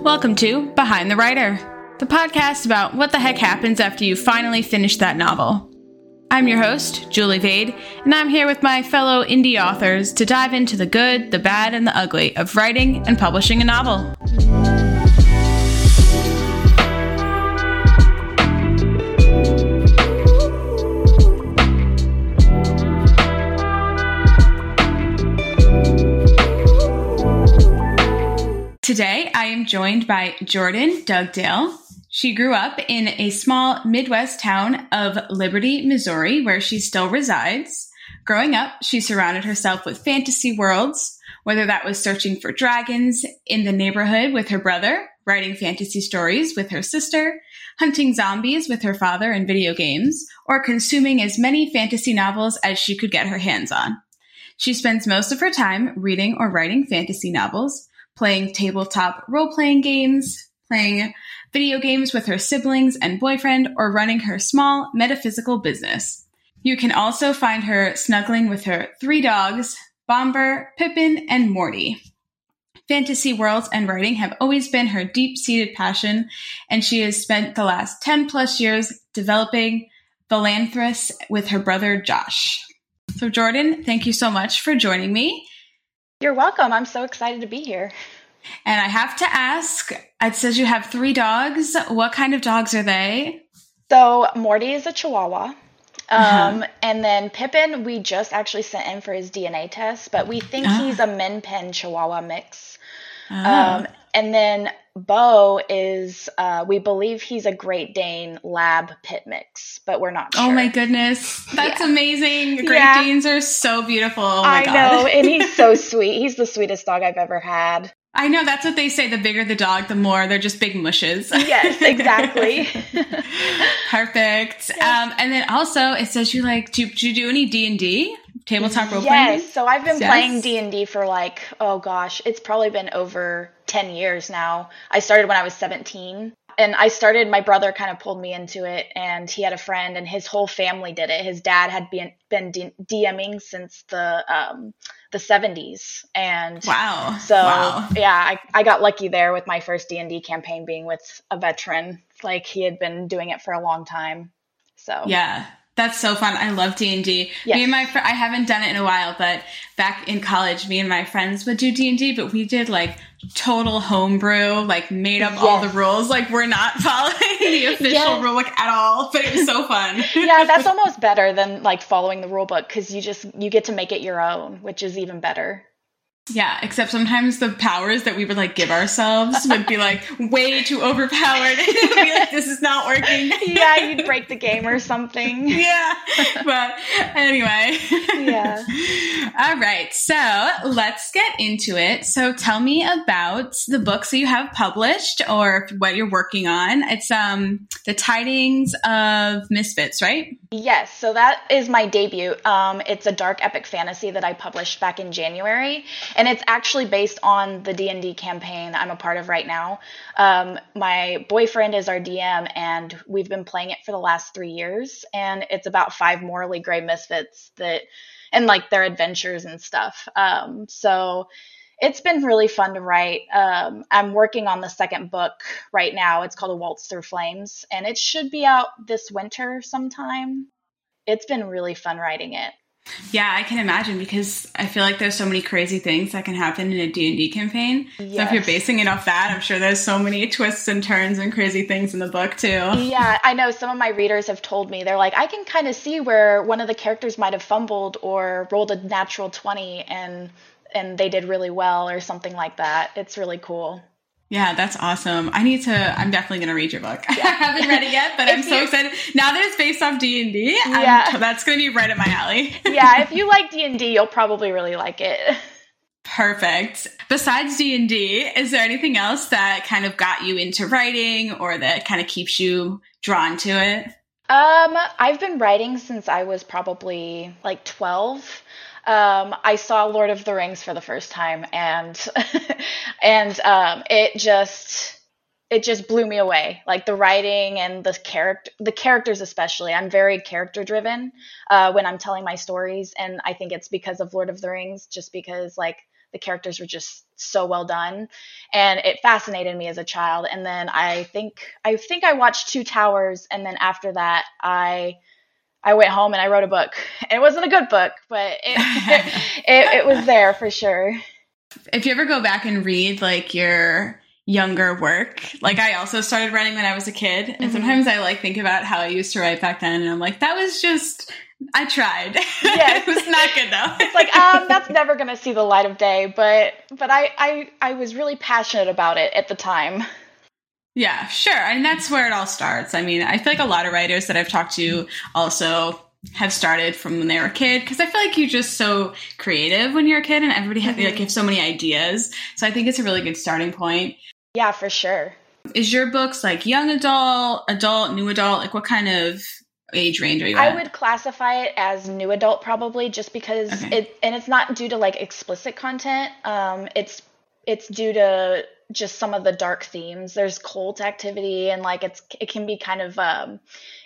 Welcome to Behind the Writer, the podcast about what the heck happens after you finally finish that novel. I'm your host, Julie Vade, and I'm here with my fellow indie authors to dive into the good, the bad, and the ugly of writing and publishing a novel. Today, I am joined by Jordan Dugdale. She grew up in a small Midwest town of Liberty, Missouri, where she still resides. Growing up, she surrounded herself with fantasy worlds, whether that was searching for dragons in the neighborhood with her brother, writing fantasy stories with her sister, hunting zombies with her father in video games, or consuming as many fantasy novels as she could get her hands on. She spends most of her time reading or writing fantasy novels, playing tabletop role playing games, playing video games with her siblings and boyfriend, or running her small metaphysical business. You can also find her snuggling with her three dogs, Bomber, Pippin, and Morty. Fantasy worlds and writing have always been her deep seated passion, and she has spent the last 10 plus years developing Philanthropus with her brother Josh. So, Jordan, thank you so much for joining me. You're welcome. I'm so excited to be here. And I have to ask it says you have three dogs. What kind of dogs are they? So, Morty is a Chihuahua. Um, uh-huh. And then Pippin, we just actually sent in for his DNA test, but we think oh. he's a Min Pin Chihuahua mix. Oh. Um, and then Bo is, uh, we believe he's a Great Dane lab pit mix, but we're not sure. Oh my goodness. That's yeah. amazing. Great yeah. Danes are so beautiful. Oh I God. know. And he's so sweet. He's the sweetest dog I've ever had. I know that's what they say. The bigger the dog, the more they're just big mushes. Yes, exactly. Perfect. Um, and then also it says you like do, do you do any D and D tabletop role playing? Yes. So I've been yes. playing D and D for like oh gosh, it's probably been over ten years now. I started when I was seventeen and I started, my brother kind of pulled me into it, and he had a friend, and his whole family did it. His dad had been, been DMing since the um, the 70s, and wow, so wow. yeah, I, I got lucky there with my first D and D campaign being with a veteran, like he had been doing it for a long time. So yeah, that's so fun. I love D and D. Me and my fr- I haven't done it in a while, but back in college, me and my friends would do D and D, but we did like total homebrew, like made up yes. all the rules. Like we're not following the official yes. rule book at all, but it was so fun. yeah, that's almost better than like following the rule book because you just you get to make it your own, which is even better. Yeah, except sometimes the powers that we would like give ourselves would be like way too overpowered. be like, this is not working. yeah, you'd break the game or something. yeah. But anyway. Yeah. All right. So let's get into it. So tell me about the books that you have published or what you're working on. It's um the tidings of misfits, right? Yes. So that is my debut. Um, it's a dark epic fantasy that I published back in January and it's actually based on the D&D campaign I'm a part of right now. Um, my boyfriend is our DM, and we've been playing it for the last three years, and it's about five morally gray misfits that, and like their adventures and stuff. Um, so it's been really fun to write. Um, I'm working on the second book right now. It's called A Waltz Through Flames, and it should be out this winter sometime. It's been really fun writing it. Yeah, I can imagine because I feel like there's so many crazy things that can happen in a D&D campaign. Yes. So if you're basing it off that, I'm sure there's so many twists and turns and crazy things in the book too. Yeah, I know some of my readers have told me they're like I can kind of see where one of the characters might have fumbled or rolled a natural 20 and and they did really well or something like that. It's really cool. Yeah, that's awesome. I need to. I'm definitely going to read your book. Yeah. I haven't read it yet, but I'm so excited now that it's based off D and D. Yeah, that's going to be right up my alley. yeah, if you like D and D, you'll probably really like it. Perfect. Besides D and D, is there anything else that kind of got you into writing, or that kind of keeps you drawn to it? Um, I've been writing since I was probably like 12 um, I saw Lord of the Rings for the first time, and and um, it just it just blew me away. Like the writing and the character, the characters especially. I'm very character driven uh, when I'm telling my stories, and I think it's because of Lord of the Rings, just because like the characters were just so well done and it fascinated me as a child and then i think i think i watched two towers and then after that i i went home and i wrote a book And it wasn't a good book but it, it, it was there for sure if you ever go back and read like your younger work. Like I also started writing when I was a kid, and mm-hmm. sometimes I like think about how I used to write back then, and I'm like, that was just I tried. Yeah, it was not good though. it's like um, that's never gonna see the light of day, but but I I I was really passionate about it at the time. Yeah, sure, and that's where it all starts. I mean, I feel like a lot of writers that I've talked to also have started from when they were a kid because I feel like you're just so creative when you're a kid and everybody has, mm-hmm. like have so many ideas. So I think it's a really good starting point. Yeah, for sure. Is your books like young adult, adult, new adult? Like what kind of age range are you at? I would classify it as new adult probably just because okay. it and it's not due to like explicit content. Um it's it's due to just some of the dark themes. There's cult activity and like it's it can be kind of um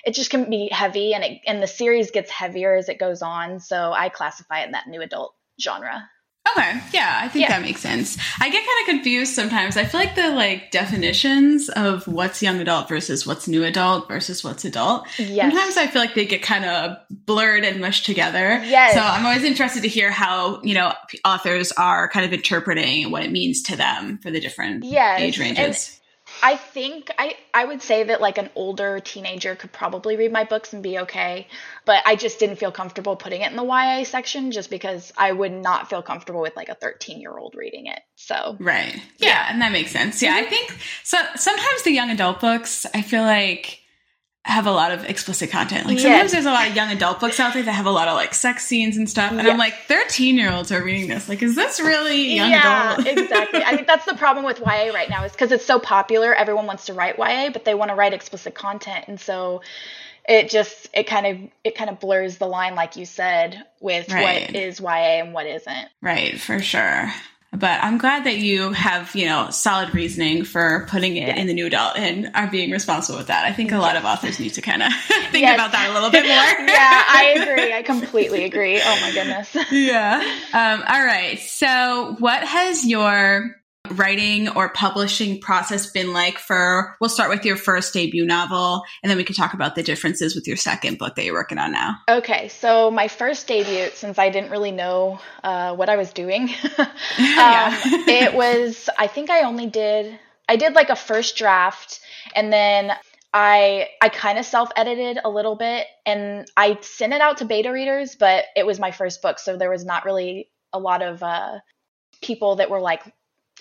it just can be heavy and it and the series gets heavier as it goes on. So I classify it in that new adult genre. Okay, yeah, I think yeah. that makes sense. I get kind of confused sometimes. I feel like the like definitions of what's young adult versus what's new adult versus what's adult. Yes. Sometimes I feel like they get kind of blurred and mushed together. Yes. So I'm always interested to hear how you know authors are kind of interpreting what it means to them for the different yes. age ranges. I think I I would say that like an older teenager could probably read my books and be okay, but I just didn't feel comfortable putting it in the YA section just because I would not feel comfortable with like a 13-year-old reading it. So Right. Yeah, yeah. and that makes sense. Yeah, mm-hmm. I think so sometimes the young adult books, I feel like have a lot of explicit content. Like sometimes yes. there's a lot of young adult books out there that have a lot of like sex scenes and stuff. And yes. I'm like, 13 year olds are reading this. Like, is this really young yeah, adult? exactly. I think that's the problem with YA right now is because it's so popular. Everyone wants to write YA, but they want to write explicit content. And so it just it kind of it kind of blurs the line like you said with right. what is YA and what isn't. Right, for sure. But I'm glad that you have, you know, solid reasoning for putting it in the new adult and are being responsible with that. I think a lot of authors need to kind of think yes. about that a little bit more. yeah, I agree. I completely agree. Oh my goodness. yeah. Um, all right. So, what has your writing or publishing process been like for we'll start with your first debut novel and then we can talk about the differences with your second book that you're working on now. Okay so my first debut since i didn't really know uh, what i was doing um, it was i think i only did i did like a first draft and then I I kind of self-edited a little bit and I sent it out to beta readers, but it was my first book, so there was not really a lot of uh, people that were like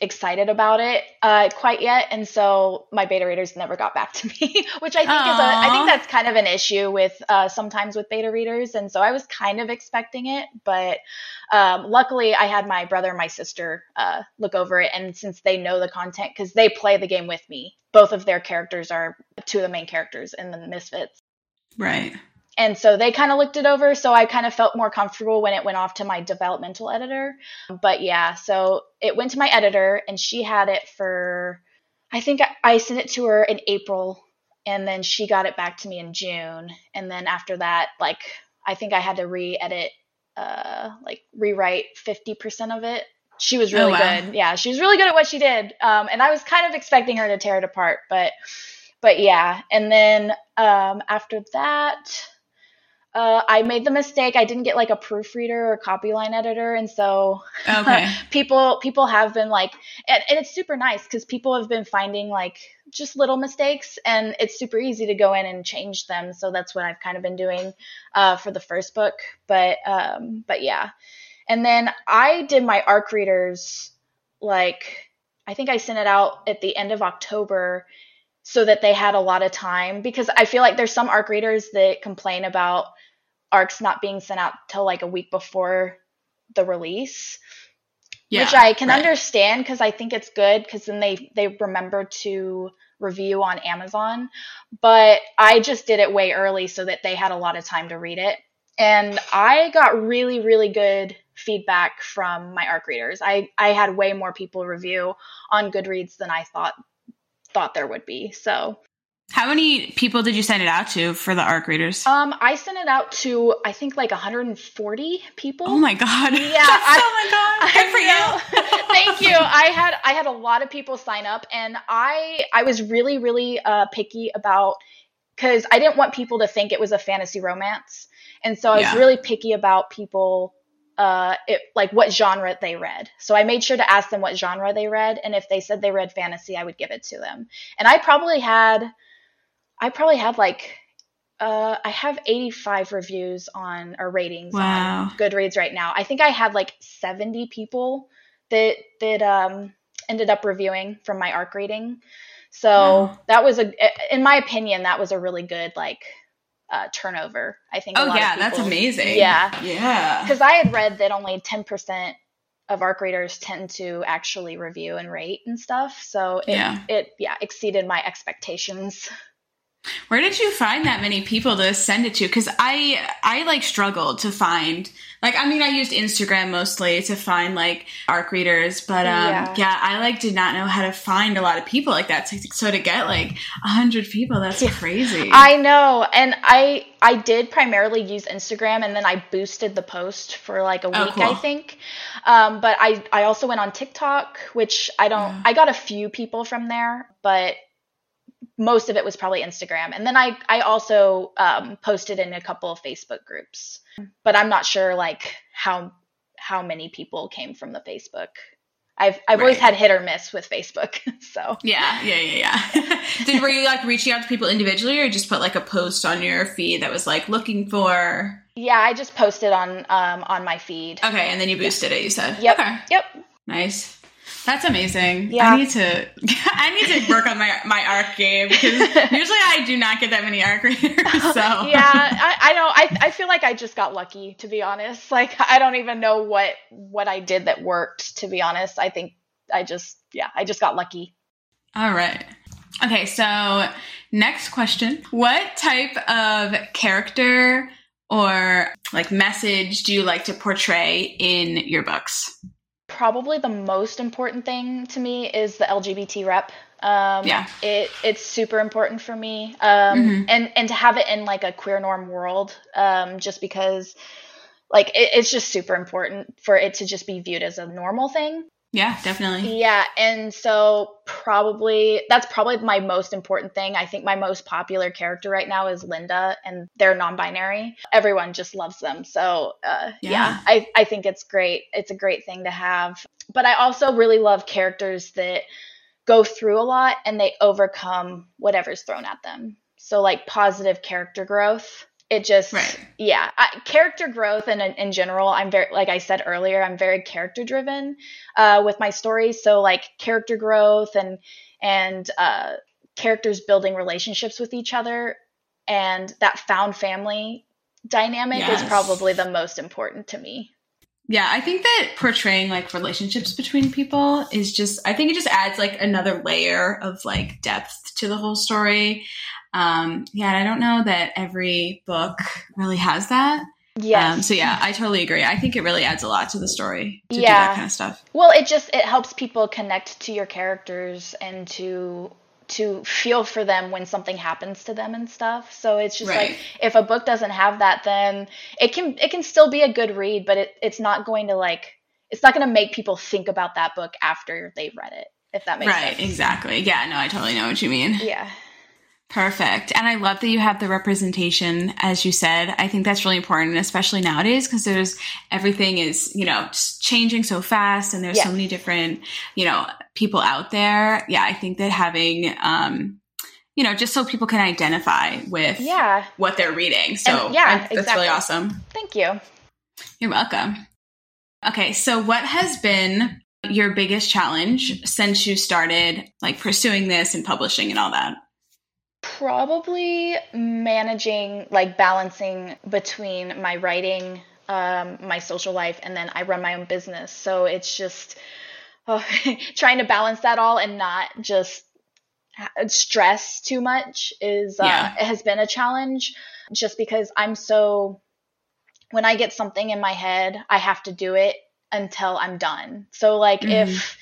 excited about it uh, quite yet, and so my beta readers never got back to me, which I think Aww. is a I think that's kind of an issue with uh, sometimes with beta readers, and so I was kind of expecting it, but um, luckily I had my brother and my sister uh, look over it, and since they know the content because they play the game with me, both of their characters are two of the main characters in the Misfits. Right and so they kind of looked it over so i kind of felt more comfortable when it went off to my developmental editor. But yeah so it went to my editor and she had it for i think i sent it to her in april and then she got it back to me in june. And then after that like i think i had to re-edit uh like rewrite 50% of it. She was really oh, wow. good. Yeah she was really good at what she did. Um and i was kind of expecting her to tear it apart but but yeah. And then um after that uh, I made the mistake. I didn't get like a proofreader or copy line editor, and so okay. people people have been like, and, and it's super nice because people have been finding like just little mistakes, and it's super easy to go in and change them. So that's what I've kind of been doing uh, for the first book. But um, but yeah, and then I did my ARC readers like I think I sent it out at the end of October so that they had a lot of time because I feel like there's some ARC readers that complain about ARCs not being sent out till like a week before the release. Yeah, which I can right. understand because I think it's good because then they they remember to review on Amazon. But I just did it way early so that they had a lot of time to read it. And I got really, really good feedback from my ARC readers. I, I had way more people review on Goodreads than I thought thought there would be. So How many people did you send it out to for the ARC readers? Um, I sent it out to I think like 140 people. Oh my god! Yeah, I, oh my god! Good for you. Thank you. I had I had a lot of people sign up, and I I was really really uh, picky about because I didn't want people to think it was a fantasy romance, and so I was Yeah. really picky about people. Uh, it, like what genre they read. So I made sure to ask them what genre they read, and if they said they read fantasy, I would give it to them. And I probably had, I probably had like, uh, I have 85 reviews on or ratings Wow. on Goodreads right now. I think I had like 70 people that that um, ended up reviewing from my arc reading. So Wow. that was a, in my opinion, that was a really good like uh, turnover. I think. Oh yeah, that's amazing. Yeah, Yeah. because I had read that only 10% of arc readers tend to actually review and rate and stuff. So it, Yeah. it yeah exceeded my expectations. Where did you find that many people to send it to? Because I I like struggled to find like I mean I used Instagram mostly to find like arc readers, but um Yeah. yeah, I like did not know how to find a lot of people like that. So, so to get like a hundred people, that's crazy. I know, and I I did primarily use Instagram, and then I boosted the post for like a Oh, week, cool. I think. Um, but I I also went on TikTok, which I don't. Yeah. I got a few people from there, but most of it was probably Instagram, and then I I also um, posted in a couple of Facebook groups, but I'm not sure like how how many people came from the Facebook. I've I've always had hit or miss with Facebook, so. yeah, yeah, yeah, yeah. did were you like reaching out to people individually, or just put like a post on your feed that was like looking for? Yeah, I just posted on um on my feed. Okay, and then you boosted it. You said, Yep. Okay. Yep. Nice. That's amazing. Yeah. I need to I need to work on my my arc game because usually I do not get that many arc readers. So Yeah, I, I know. I, I feel like I just got lucky, to be honest. Like I don't even know what what I did that worked. To be honest, I think I just yeah, I just got lucky. All right. Okay, so next question. What type of character or like message do you like to portray in your books? Probably the most important thing to me is the LGBT rep. Um, Yeah. it it's super important for me, um, Mhm. and and to have it in like a queer norm world, um, just because like it, it's just super important for it to just be viewed as a normal thing. Yeah, definitely. Yeah, and so probably that's probably my most important thing. I think my most popular character right now is Linda, and they're non-binary. Everyone just loves them. So uh, yeah, Yeah. I I think it's great. It's a great thing to have. But I also really love characters that go through a lot and they overcome whatever's thrown at them. So like positive character growth. It just Right. yeah, I, character growth and in, in general, I'm very like I said earlier, I'm very character driven uh, with my stories. So like character growth and and uh, characters building relationships with each other, and that found family dynamic is probably the most important to me. Yeah, I think that portraying like relationships between people is just I think it just adds like another layer of like depth to the whole story. Um yeah, and I don't know that every book really has that. Yeah. Um so yeah, I totally agree. I think it really adds a lot to the story to do Yeah. that kind of stuff. Well, it just it helps people connect to your characters and to to feel for them when something happens to them and stuff. So it's just Right. like if a book doesn't have that, then it can it can still be a good read, but it, it's not going to like it's not going to make people think about that book after they've read it. If that makes Right, sense. Right. Exactly. Yeah, no, I totally know what you mean. Yeah. Perfect. And I love that you have the representation, as you said. I think that's really important, especially nowadays, because there's everything is, you know, changing so fast and there's so many different, you know, people out there. Yeah, I think that having, um, you know, just so people can identify with Yeah. what they're reading. So And- yeah, that's exactly. really awesome. Thank you. You're welcome. Okay, so what has been your biggest challenge since you started like pursuing this and publishing and all that? Probably managing, like balancing between my writing, um, my social life, and then I run my own business. So it's just oh, trying to balance that all and not just stress too much is uh, Yeah. it has been a challenge. Just because I'm so when I get something in my head, I have to do it until I'm done. So like Mhm. if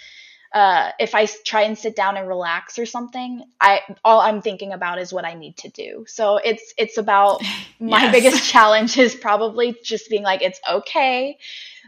uh, if I try and sit down and relax or something, I all I'm thinking about is what I need to do. So it's it's about my yes. biggest challenge is probably just being like it's okay.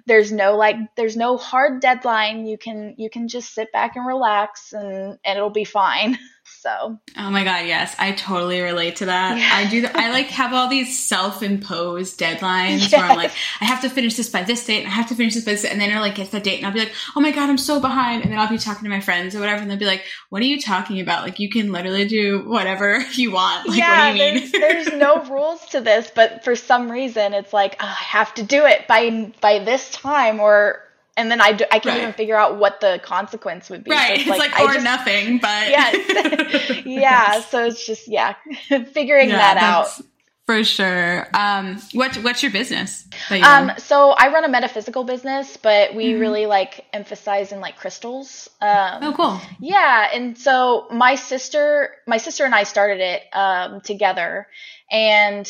There's no like there's no hard deadline. You can you can just sit back and relax and and it'll be fine. So. Oh my god, yes, I totally relate to that. Yeah. I do. I like have all these self-imposed deadlines yes. where I'm like, I have to finish this by this date, and I have to finish this by this, date. and then I like get the date, and I'll be like, oh my god, I'm so behind, and then I'll be talking to my friends or whatever, and they'll be like, what are you talking about? Like you can literally do whatever you want. Like yeah, what do you mean? There's, there's no rules to this, but for some reason, it's like oh, I have to do it by by this time or and then I, I can't right. even figure out what the consequence would be. Right, so it's, it's, like, like or just, nothing, but yes, yeah. So it's just yeah, figuring yeah, that out for sure. Um, what what's your business? Um, so I run a metaphysical business, but we mm-hmm. really like emphasize in like crystals. Um, oh, cool. Yeah, and so my sister, my sister and I started it um, together, and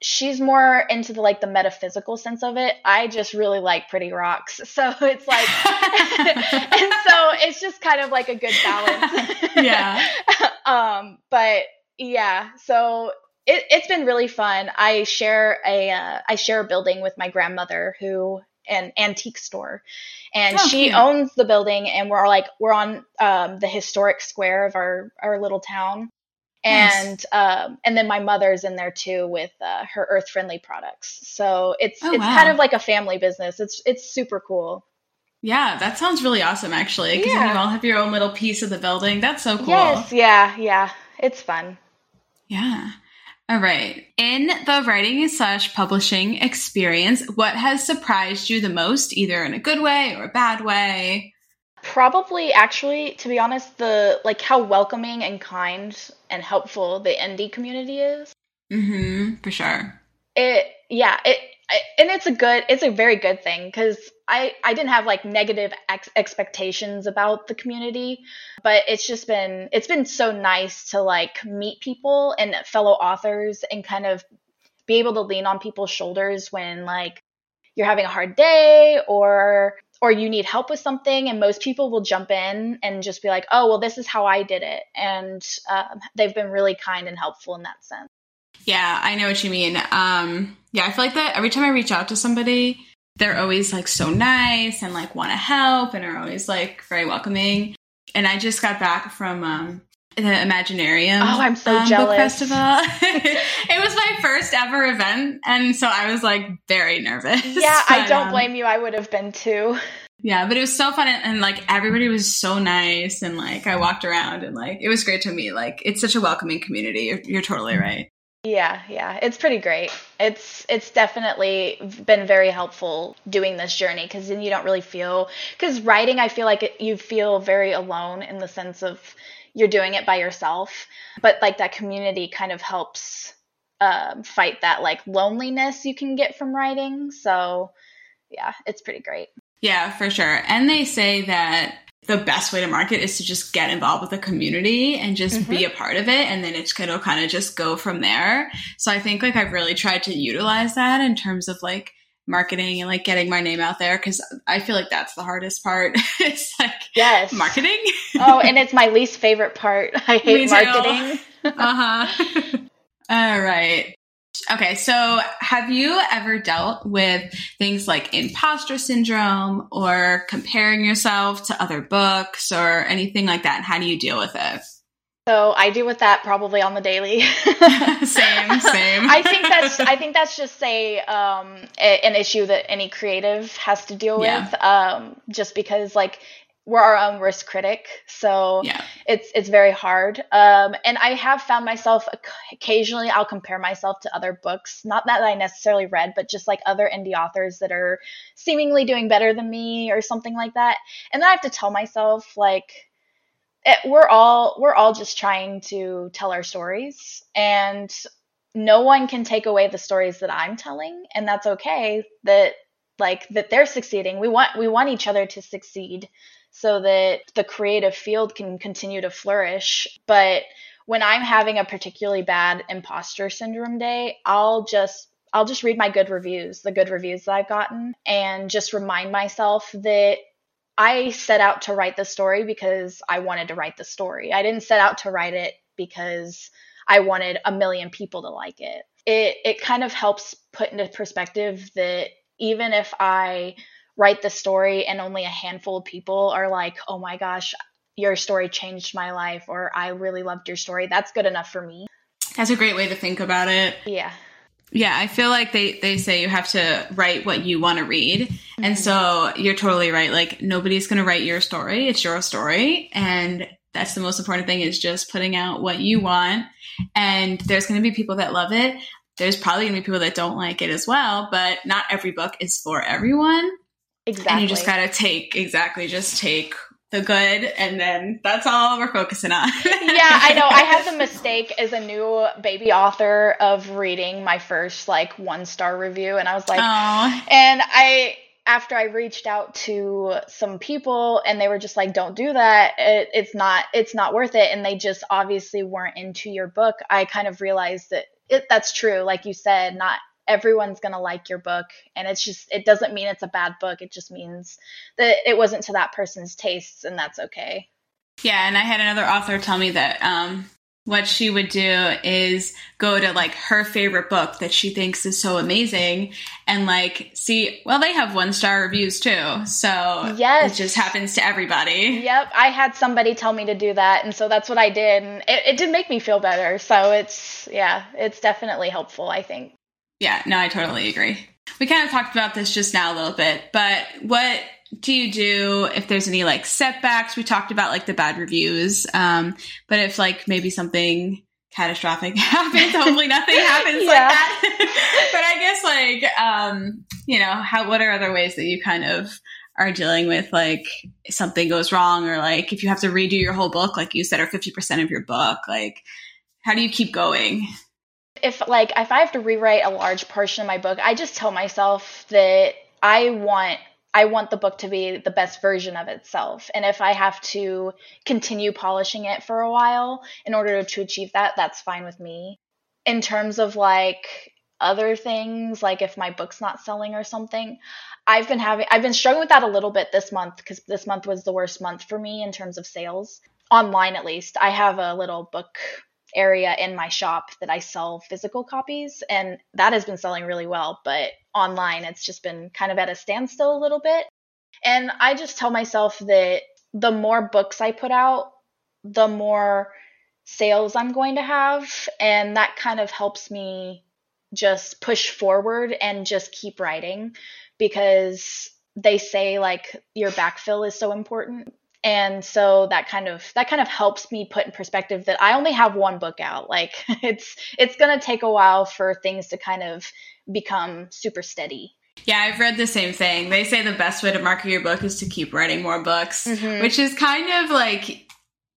she's more into the like the metaphysical sense of it. I just really like pretty rocks. So it's like and so it's just kind of like a good balance. yeah. um but yeah, so it, it's been really fun. I share a uh, I share a building with my grandmother who an antique store and oh, she owns the building and we're like we're on um, the historic square of our our little town and nice. um, and then my mother's in there too with uh, her earth friendly products. So it's oh, it's wow. kind of like a family business. It's it's super cool. Yeah, that sounds really awesome actually. Because yeah. you all have your own little piece of the building. That's so cool. Yes, yeah, yeah. It's fun. Yeah. All right. In the writing slash publishing experience, what has surprised you the most, either in a good way or a bad way? Probably, actually, to be honest, the like how welcoming and kind and helpful the indie community is. Mm-hmm. For sure. It, yeah, it, and it's a good, it's a very good thing because I, I didn't have like negative ex- expectations about the community, but it's just been, it's been so nice to like meet people and fellow authors and kind of be able to lean on people's shoulders when like you're having a hard day or or you need help with something and most people will jump in and just be like oh well this is how i did it. And uh, they've been really kind and helpful in that sense. Yeah i know what you mean. Um, yeah i feel like that every time i reach out to somebody they're always like so nice and like want to help and are always like very welcoming. And i just got back from um, the Imaginarium. Oh, I'm so um, jealous. Book festival. it was my first ever event, and so I was like very nervous. Yeah, but, I don't um, blame you. I would have been too. Yeah, but it was so fun, and, and, like everybody was so nice, and like I walked around, and like it was great to meet. Like it's such a welcoming community. You're, you're totally right. Yeah, yeah, it's pretty great. It's it's definitely been very helpful doing this journey because then you don't really feel because writing. I feel like it, you feel very alone in the sense of you're doing it by yourself. But like that community kind of helps um, fight that like loneliness you can get from writing. So yeah, it's pretty great. Yeah, for sure. And they say that the best way to market is to just get involved with the community and just mm-hmm. be a part of it and then it's going to kind of just go from there so i think like i've really tried to utilize that in terms of like marketing and like getting my name out there because I feel like that's the hardest part. it's like yes, marketing. oh, and it's my least favorite part. I hate marketing. uh huh. All right. Okay, so have you ever dealt with things like imposter syndrome or comparing yourself to other books or anything like that? And how do you deal with it? So I deal with that probably on the daily. same, same. I think that's I think that's just a um an issue that any creative has to deal yeah. with. Um, just because like we're our own worst critic, so yeah. it's it's very hard. Um, and I have found myself occasionally I'll compare myself to other books, not that I necessarily read, but just like other indie authors that are seemingly doing better than me or something like that. And then I have to tell myself like it, we're all we're all just trying to tell our stories and no one can take away the stories that I'm telling and that's okay that like that they're succeeding we want we want each other to succeed so that the creative field can continue to flourish but when I'm having a particularly bad imposter syndrome day I'll just I'll just read my good reviews the good reviews that I've gotten and just remind myself that I set out to write the story because I wanted to write the story. I didn't set out to write it because I wanted a million people to like it. It it kind of helps put into perspective that even if I write the story and only a handful of people are like, "Oh my gosh, your story changed my life," or "I really loved your story," that's good enough for me. That's a great way to think about it. Yeah. Yeah, I feel like they they say you have to write what you want to read. Mm-hmm. And so you're totally right. Like nobody's going to write your story. It's your story and that's the most important thing is just putting out what you want. And there's going to be people that love it. There's probably going to be people that don't like it as well, but not every book is for everyone. Exactly. And you just got to take exactly just take the good and then that's all we're focusing on. yeah, I know. I had the mistake as a new baby author of reading my first like one star review and I was like Aww. and I after I reached out to some people and they were just like don't do that. It, it's not it's not worth it and they just obviously weren't into your book. I kind of realized that it, that's true like you said not everyone's going to like your book and it's just it doesn't mean it's a bad book it just means that it wasn't to that person's tastes and that's okay. Yeah and i had another author tell me that um, what she would do is go to like her favorite book that she thinks is so amazing and like see well they have one star reviews too so yes it just happens to everybody. Yep i had somebody tell me to do that and so that's what i did and it, it did make me feel better so it's yeah it's definitely helpful i think yeah, no, I totally agree. We kind of talked about this just now a little bit, but what do you do if there's any like setbacks? We talked about like the bad reviews, um, but if like maybe something catastrophic happens, hopefully nothing happens like that. but I guess like um, you know, how what are other ways that you kind of are dealing with like something goes wrong or like if you have to redo your whole book, like you said, or fifty percent of your book, like how do you keep going? If like if I have to rewrite a large portion of my book, I just tell myself that I want I want the book to be the best version of itself. And if I have to continue polishing it for a while in order to achieve that, that's fine with me. In terms of like other things, like if my book's not selling or something, I've been having I've been struggling with that a little bit this month because this month was the worst month for me in terms of sales. Online at least. I have a little book area in my shop that I sell physical copies, and that has been selling really well. But online, it's just been kind of at a standstill a little bit. And I just tell myself that the more books I put out, the more sales I'm going to have. And that kind of helps me just push forward and just keep writing because they say like your backfill is so important and so that kind of that kind of helps me put in perspective that I only have one book out. Like it's it's going to take a while for things to kind of become super steady. Yeah, I've read the same thing. They say the best way to market your book is to keep writing more books, mm-hmm. which is kind of like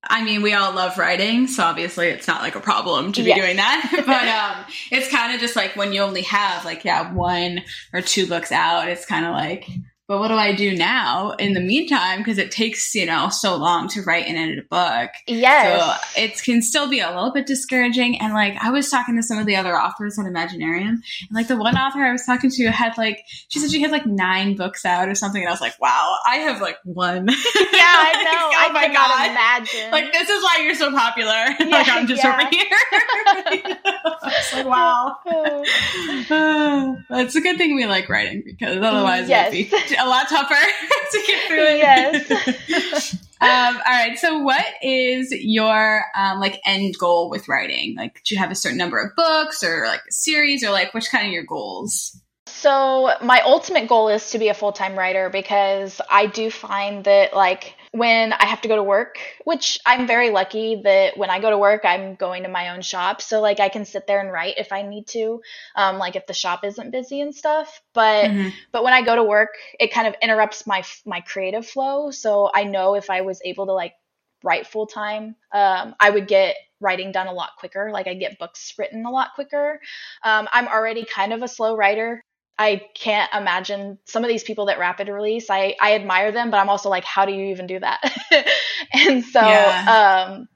I mean, we all love writing, so obviously it's not like a problem to be yes. doing that. but um, it's kind of just like when you only have like yeah one or two books out, it's kind of like but what do I do now in the meantime? Because it takes, you know, so long to write and edit a book. Yes. So it can still be a little bit discouraging. And like, I was talking to some of the other authors at Imaginarium, and like the one author I was talking to had like, she said she had like nine books out or something. And I was like, wow, I have like one. Yeah, I know. oh I my God. imagine. Like, this is why you're so popular. Yeah, like, I'm just yeah. over here. it's like, wow. it's a good thing we like writing because otherwise yes. it'd be a lot tougher to get through it. Yes. um, all right. So, what is your um, like end goal with writing? Like, do you have a certain number of books, or like a series, or like which kind of your goals? So, my ultimate goal is to be a full time writer because I do find that like when I have to go to work, which I'm very lucky that when I go to work, I'm going to my own shop. So, like, I can sit there and write if I need to, um, like if the shop isn't busy and stuff. But, mm-hmm. but when I go to work, it kind of interrupts my, my creative flow. So, I know if I was able to like write full time, um, I would get writing done a lot quicker. Like, I get books written a lot quicker. Um, I'm already kind of a slow writer. I can't imagine some of these people that rapid release. I, I admire them, but I'm also like, how do you even do that? and so, yeah. um,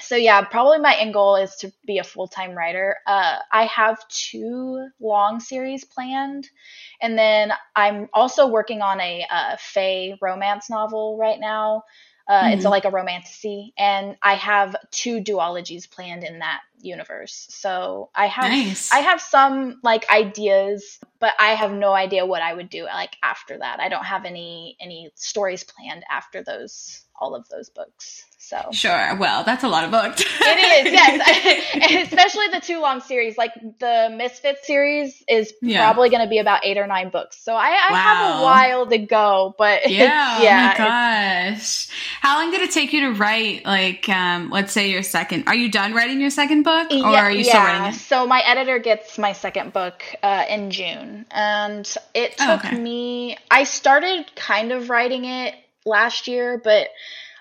so yeah, probably my end goal is to be a full time writer. Uh, I have two long series planned, and then I'm also working on a uh, Fae romance novel right now. Uh, mm-hmm. It's like a romantasy, and I have two duologies planned in that universe. So I have nice. I have some like ideas, but I have no idea what I would do like after that. I don't have any any stories planned after those all of those books. So sure. Well, that's a lot of books. it is, yes. Especially the two long series. Like the Misfits series is yeah. probably going to be about eight or nine books. So I, I wow. have a while to go. But yeah, yeah. Oh my gosh. How long did it take you to write? Like, um, let's say your second. Are you done writing your second book, or yeah, are you still writing it? So my editor gets my second book uh, in June, and it oh, took oh, okay. me. I started kind of writing it last year, but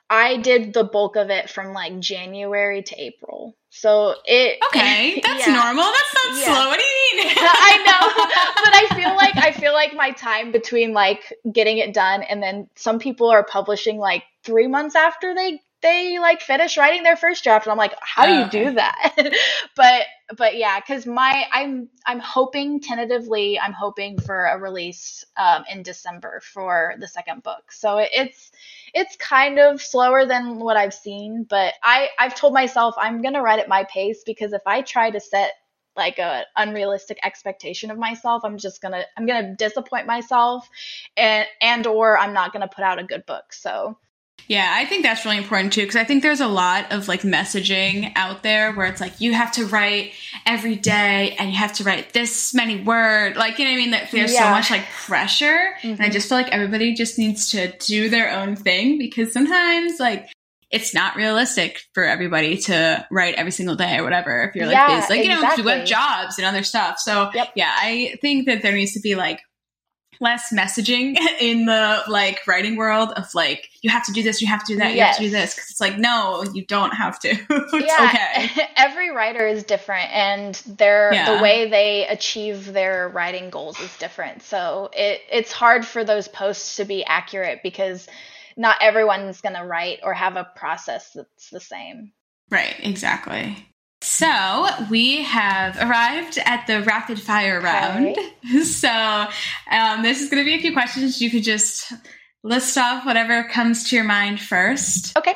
I did the bulk of it from like January to April. So it Okay, that's yeah. normal. That's not yeah. slow. What do you mean? I know. But I feel like I feel like my time between like getting it done and then some people are publishing like 3 months after they they like finish writing their first draft and I'm like how do you do that? but but yeah, cuz my I'm I'm hoping tentatively I'm hoping for a release um, in December for the second book. So it, it's it's kind of slower than what I've seen, but I I've told myself I'm going to write at my pace because if I try to set like a unrealistic expectation of myself, I'm just going to I'm going to disappoint myself and and or I'm not going to put out a good book. So yeah, I think that's really important too because I think there's a lot of like messaging out there where it's like you have to write every day and you have to write this many words. Like, you know what I mean? That there's yeah. so much like pressure. Mm-hmm. And I mm-hmm. just feel like everybody just needs to do their own thing because sometimes like it's not realistic for everybody to write every single day or whatever if you're like yeah, this. Like, you exactly. know, you have jobs and other stuff. So yep. yeah, I think that there needs to be like less messaging in the like writing world of like you have to do this you have to do that you have to do this. Because it's like no you don't have to. It's yeah, okay. Every writer is different and their yeah. the way they achieve their writing goals is different. So it it's hard for those posts to be accurate because not everyone's going to write or have a process that's the same. Right exactly so we have arrived at the rapid fire round. Okay. So um, this is going to be a few questions. You could just list off whatever comes to your mind first. Okay.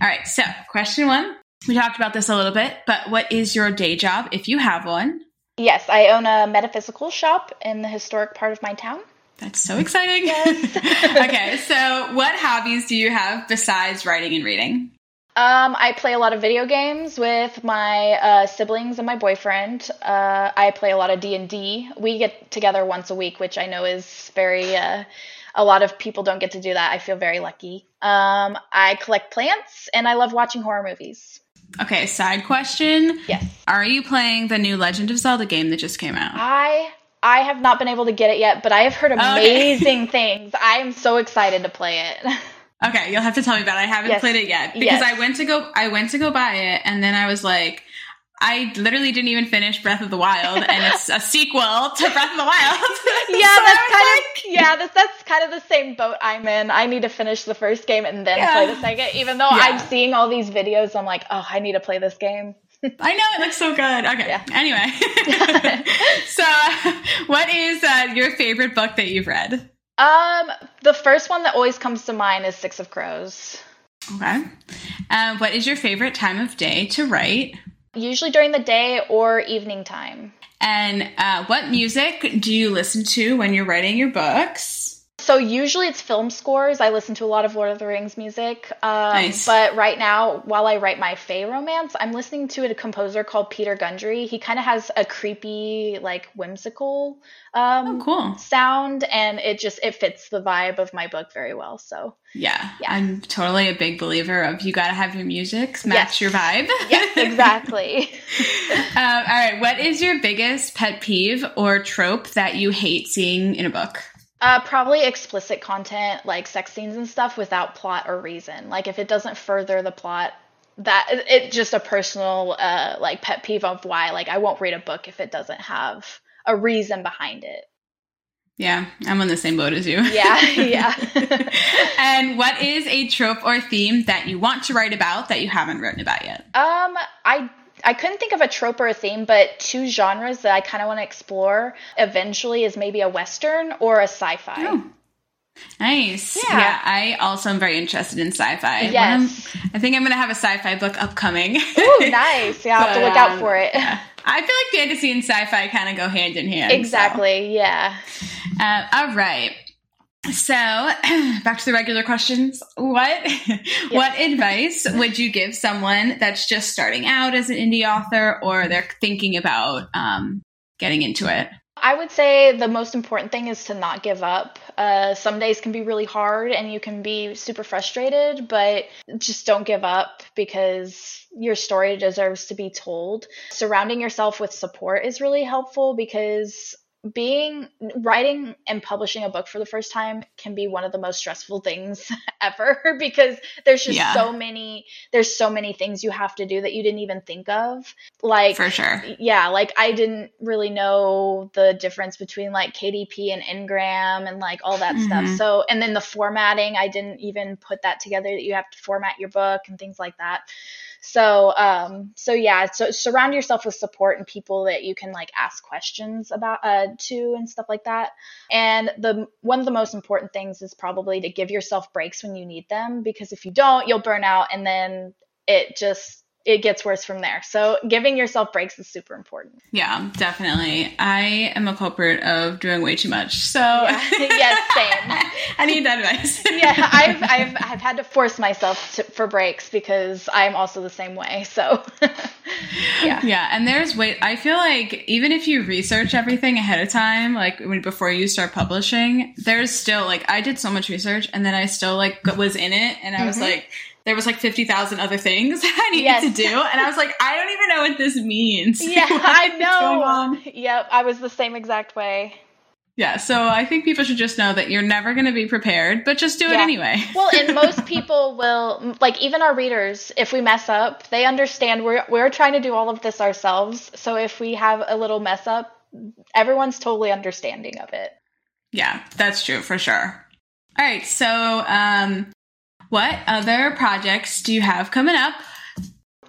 All right. So question one. We talked about this a little bit, but what is your day job if you have one? Yes, I own a metaphysical shop in the historic part of my town. That's so exciting. Yes. okay, so what hobbies do you have besides writing and reading? Um, I play a lot of video games with my uh, siblings and my boyfriend. Uh, I play a lot of D and D. We get together once a week, which I know is very. Uh, a lot of people don't get to do that. I feel very lucky. Um, I collect plants and I love watching horror movies. Okay, side question. Yes. Are you playing the new Legend of Zelda game that just came out? I I have not been able to get it yet, but I have heard amazing okay. things. I am so excited to play it. Okay, you'll have to tell me about it. I haven't yes. played it yet because yes. I went to go I went to go buy it and then I was like I literally didn't even finish Breath of the Wild, and it's a sequel to Breath of the Wild. yeah, so that's kind like... of yeah, that's that's kind of the same boat I'm in. I need to finish the first game and then yeah. play the second. Even though yeah. I'm seeing all these videos, I'm like, oh, I need to play this game. I know it looks so good. Okay. Yeah. Anyway, so what is uh, your favorite book that you've read? Um, the first one that always comes to mind is Six of Crows. Okay. Um, what is your favorite time of day to write? Usually during the day or evening time. And uh, what music do you listen to when you're writing your books? So usually it's film scores. I listen to a lot of Lord of the Rings music. Um, nice. But right now, while I write my Fae romance, I'm listening to a composer called Peter Gundry. He kind of has a creepy, like whimsical um, oh, cool. sound, and it just it fits the vibe of my book very well. So yeah, yeah. I'm totally a big believer of you got to have your music match yes. your vibe. yes, exactly. um, all right, what is your biggest pet peeve or trope that you hate seeing in a book? Uh, probably explicit content like sex scenes and stuff without plot or reason. Like if it doesn't further the plot, that it just a personal uh like pet peeve of why like I won't read a book if it doesn't have a reason behind it. Yeah, I'm on the same boat as you. Yeah, yeah. and what is a trope or theme that you want to write about that you haven't written about yet? Um, I I couldn't think of a trope or a theme, but two genres that I kind of want to explore eventually is maybe a western or a sci-fi. Oh. Nice. Yeah. yeah. I also am very interested in sci-fi. Yes. I think I'm going to have a sci-fi book upcoming. Ooh, nice. Yeah, I'll have to look out um, for it. Yeah. I feel like fantasy and sci-fi kind of go hand in hand. Exactly. So. Yeah. Uh, all right. So, back to the regular questions. What what advice would you give someone that's just starting out as an indie author or they're thinking about um, getting into it? I would say the most important thing is to not give up. Uh, some days can be really hard and you can be super frustrated, but just don't give up because your story deserves to be told. Surrounding yourself with support is really helpful because being writing and publishing a book for the first time can be one of the most stressful things ever because there's just yeah. so many there's so many things you have to do that you didn't even think of like for sure yeah like i didn't really know the difference between like kdp and Ingram and like all that mm-hmm. stuff so and then the formatting i didn't even put that together that you have to format your book and things like that so, um, so yeah, so surround yourself with support and people that you can like ask questions about uh, to and stuff like that. And the one of the most important things is probably to give yourself breaks when you need them because if you don't, you'll burn out and then it just it gets worse from there. So giving yourself breaks is super important. Yeah, definitely. I am a culprit of doing way too much. So yeah. yes, same. I need that advice. yeah, I've, I've I've had to force myself to, for breaks because I'm also the same way. So yeah, yeah. And there's way. I feel like even if you research everything ahead of time, like when before you start publishing, there's still like I did so much research and then I still like was in it and I mm-hmm. was like there was like 50,000 other things I needed yes. to do. And I was like, I don't even know what this means. Yeah, I know. Yep, I was the same exact way. Yeah, so I think people should just know that you're never going to be prepared, but just do yeah. it anyway. well, and most people will, like even our readers, if we mess up, they understand we're we're trying to do all of this ourselves. So if we have a little mess up, everyone's totally understanding of it. Yeah, that's true for sure. All right, so um, what other projects do you have coming up?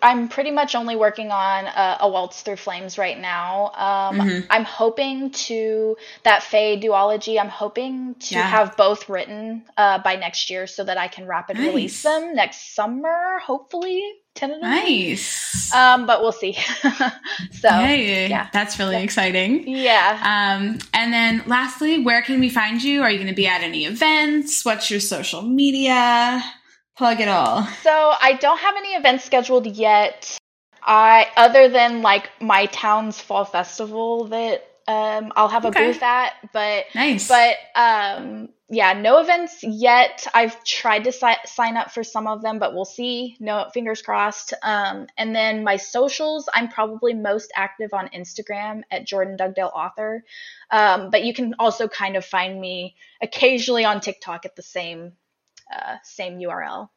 I'm pretty much only working on a, a Waltz Through Flames right now. Um, mm-hmm. I'm hoping to that Fae duology. I'm hoping to yeah. have both written uh, by next year so that I can rapid nice. release them next summer, hopefully. Tentatively. Nice. Um, but we'll see. so yeah, that's really yeah. exciting. Yeah. Um, and then lastly, where can we find you? Are you going to be at any events? What's your social media? Plug it all. So I don't have any events scheduled yet. I other than like my town's fall festival that um, I'll have a okay. booth at, but nice. But um, yeah, no events yet. I've tried to si- sign up for some of them, but we'll see. No, fingers crossed. Um, and then my socials, I'm probably most active on Instagram at Jordan Dugdale Author. Um, but you can also kind of find me occasionally on TikTok at the same uh, same URL.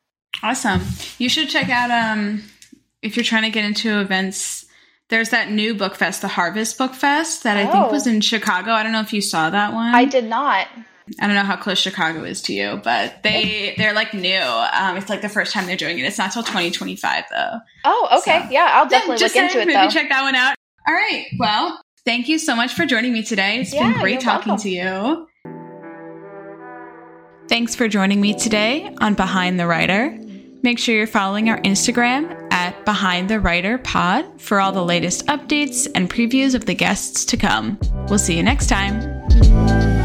Awesome. You should check out um, if you're trying to get into events. There's that new book fest, the Harvest Book Fest, that oh. I think was oh. in Chicago. I don't know if you saw that one. I did not. I don't know how close Chicago is to you, but they they're like new. Um, it's like the first time they're doing it. It's not till 2025 though. Oh, okay. So, yeah, I'll definitely look into it. Maybe though. check that one out. All right. Well, thank you so much for joining me today. It's yeah, been great talking welcome. to you. Thanks for joining me today on Behind the Writer. Make sure you're following our Instagram at Behind the Writer Pod for all the latest updates and previews of the guests to come. We'll see you next time.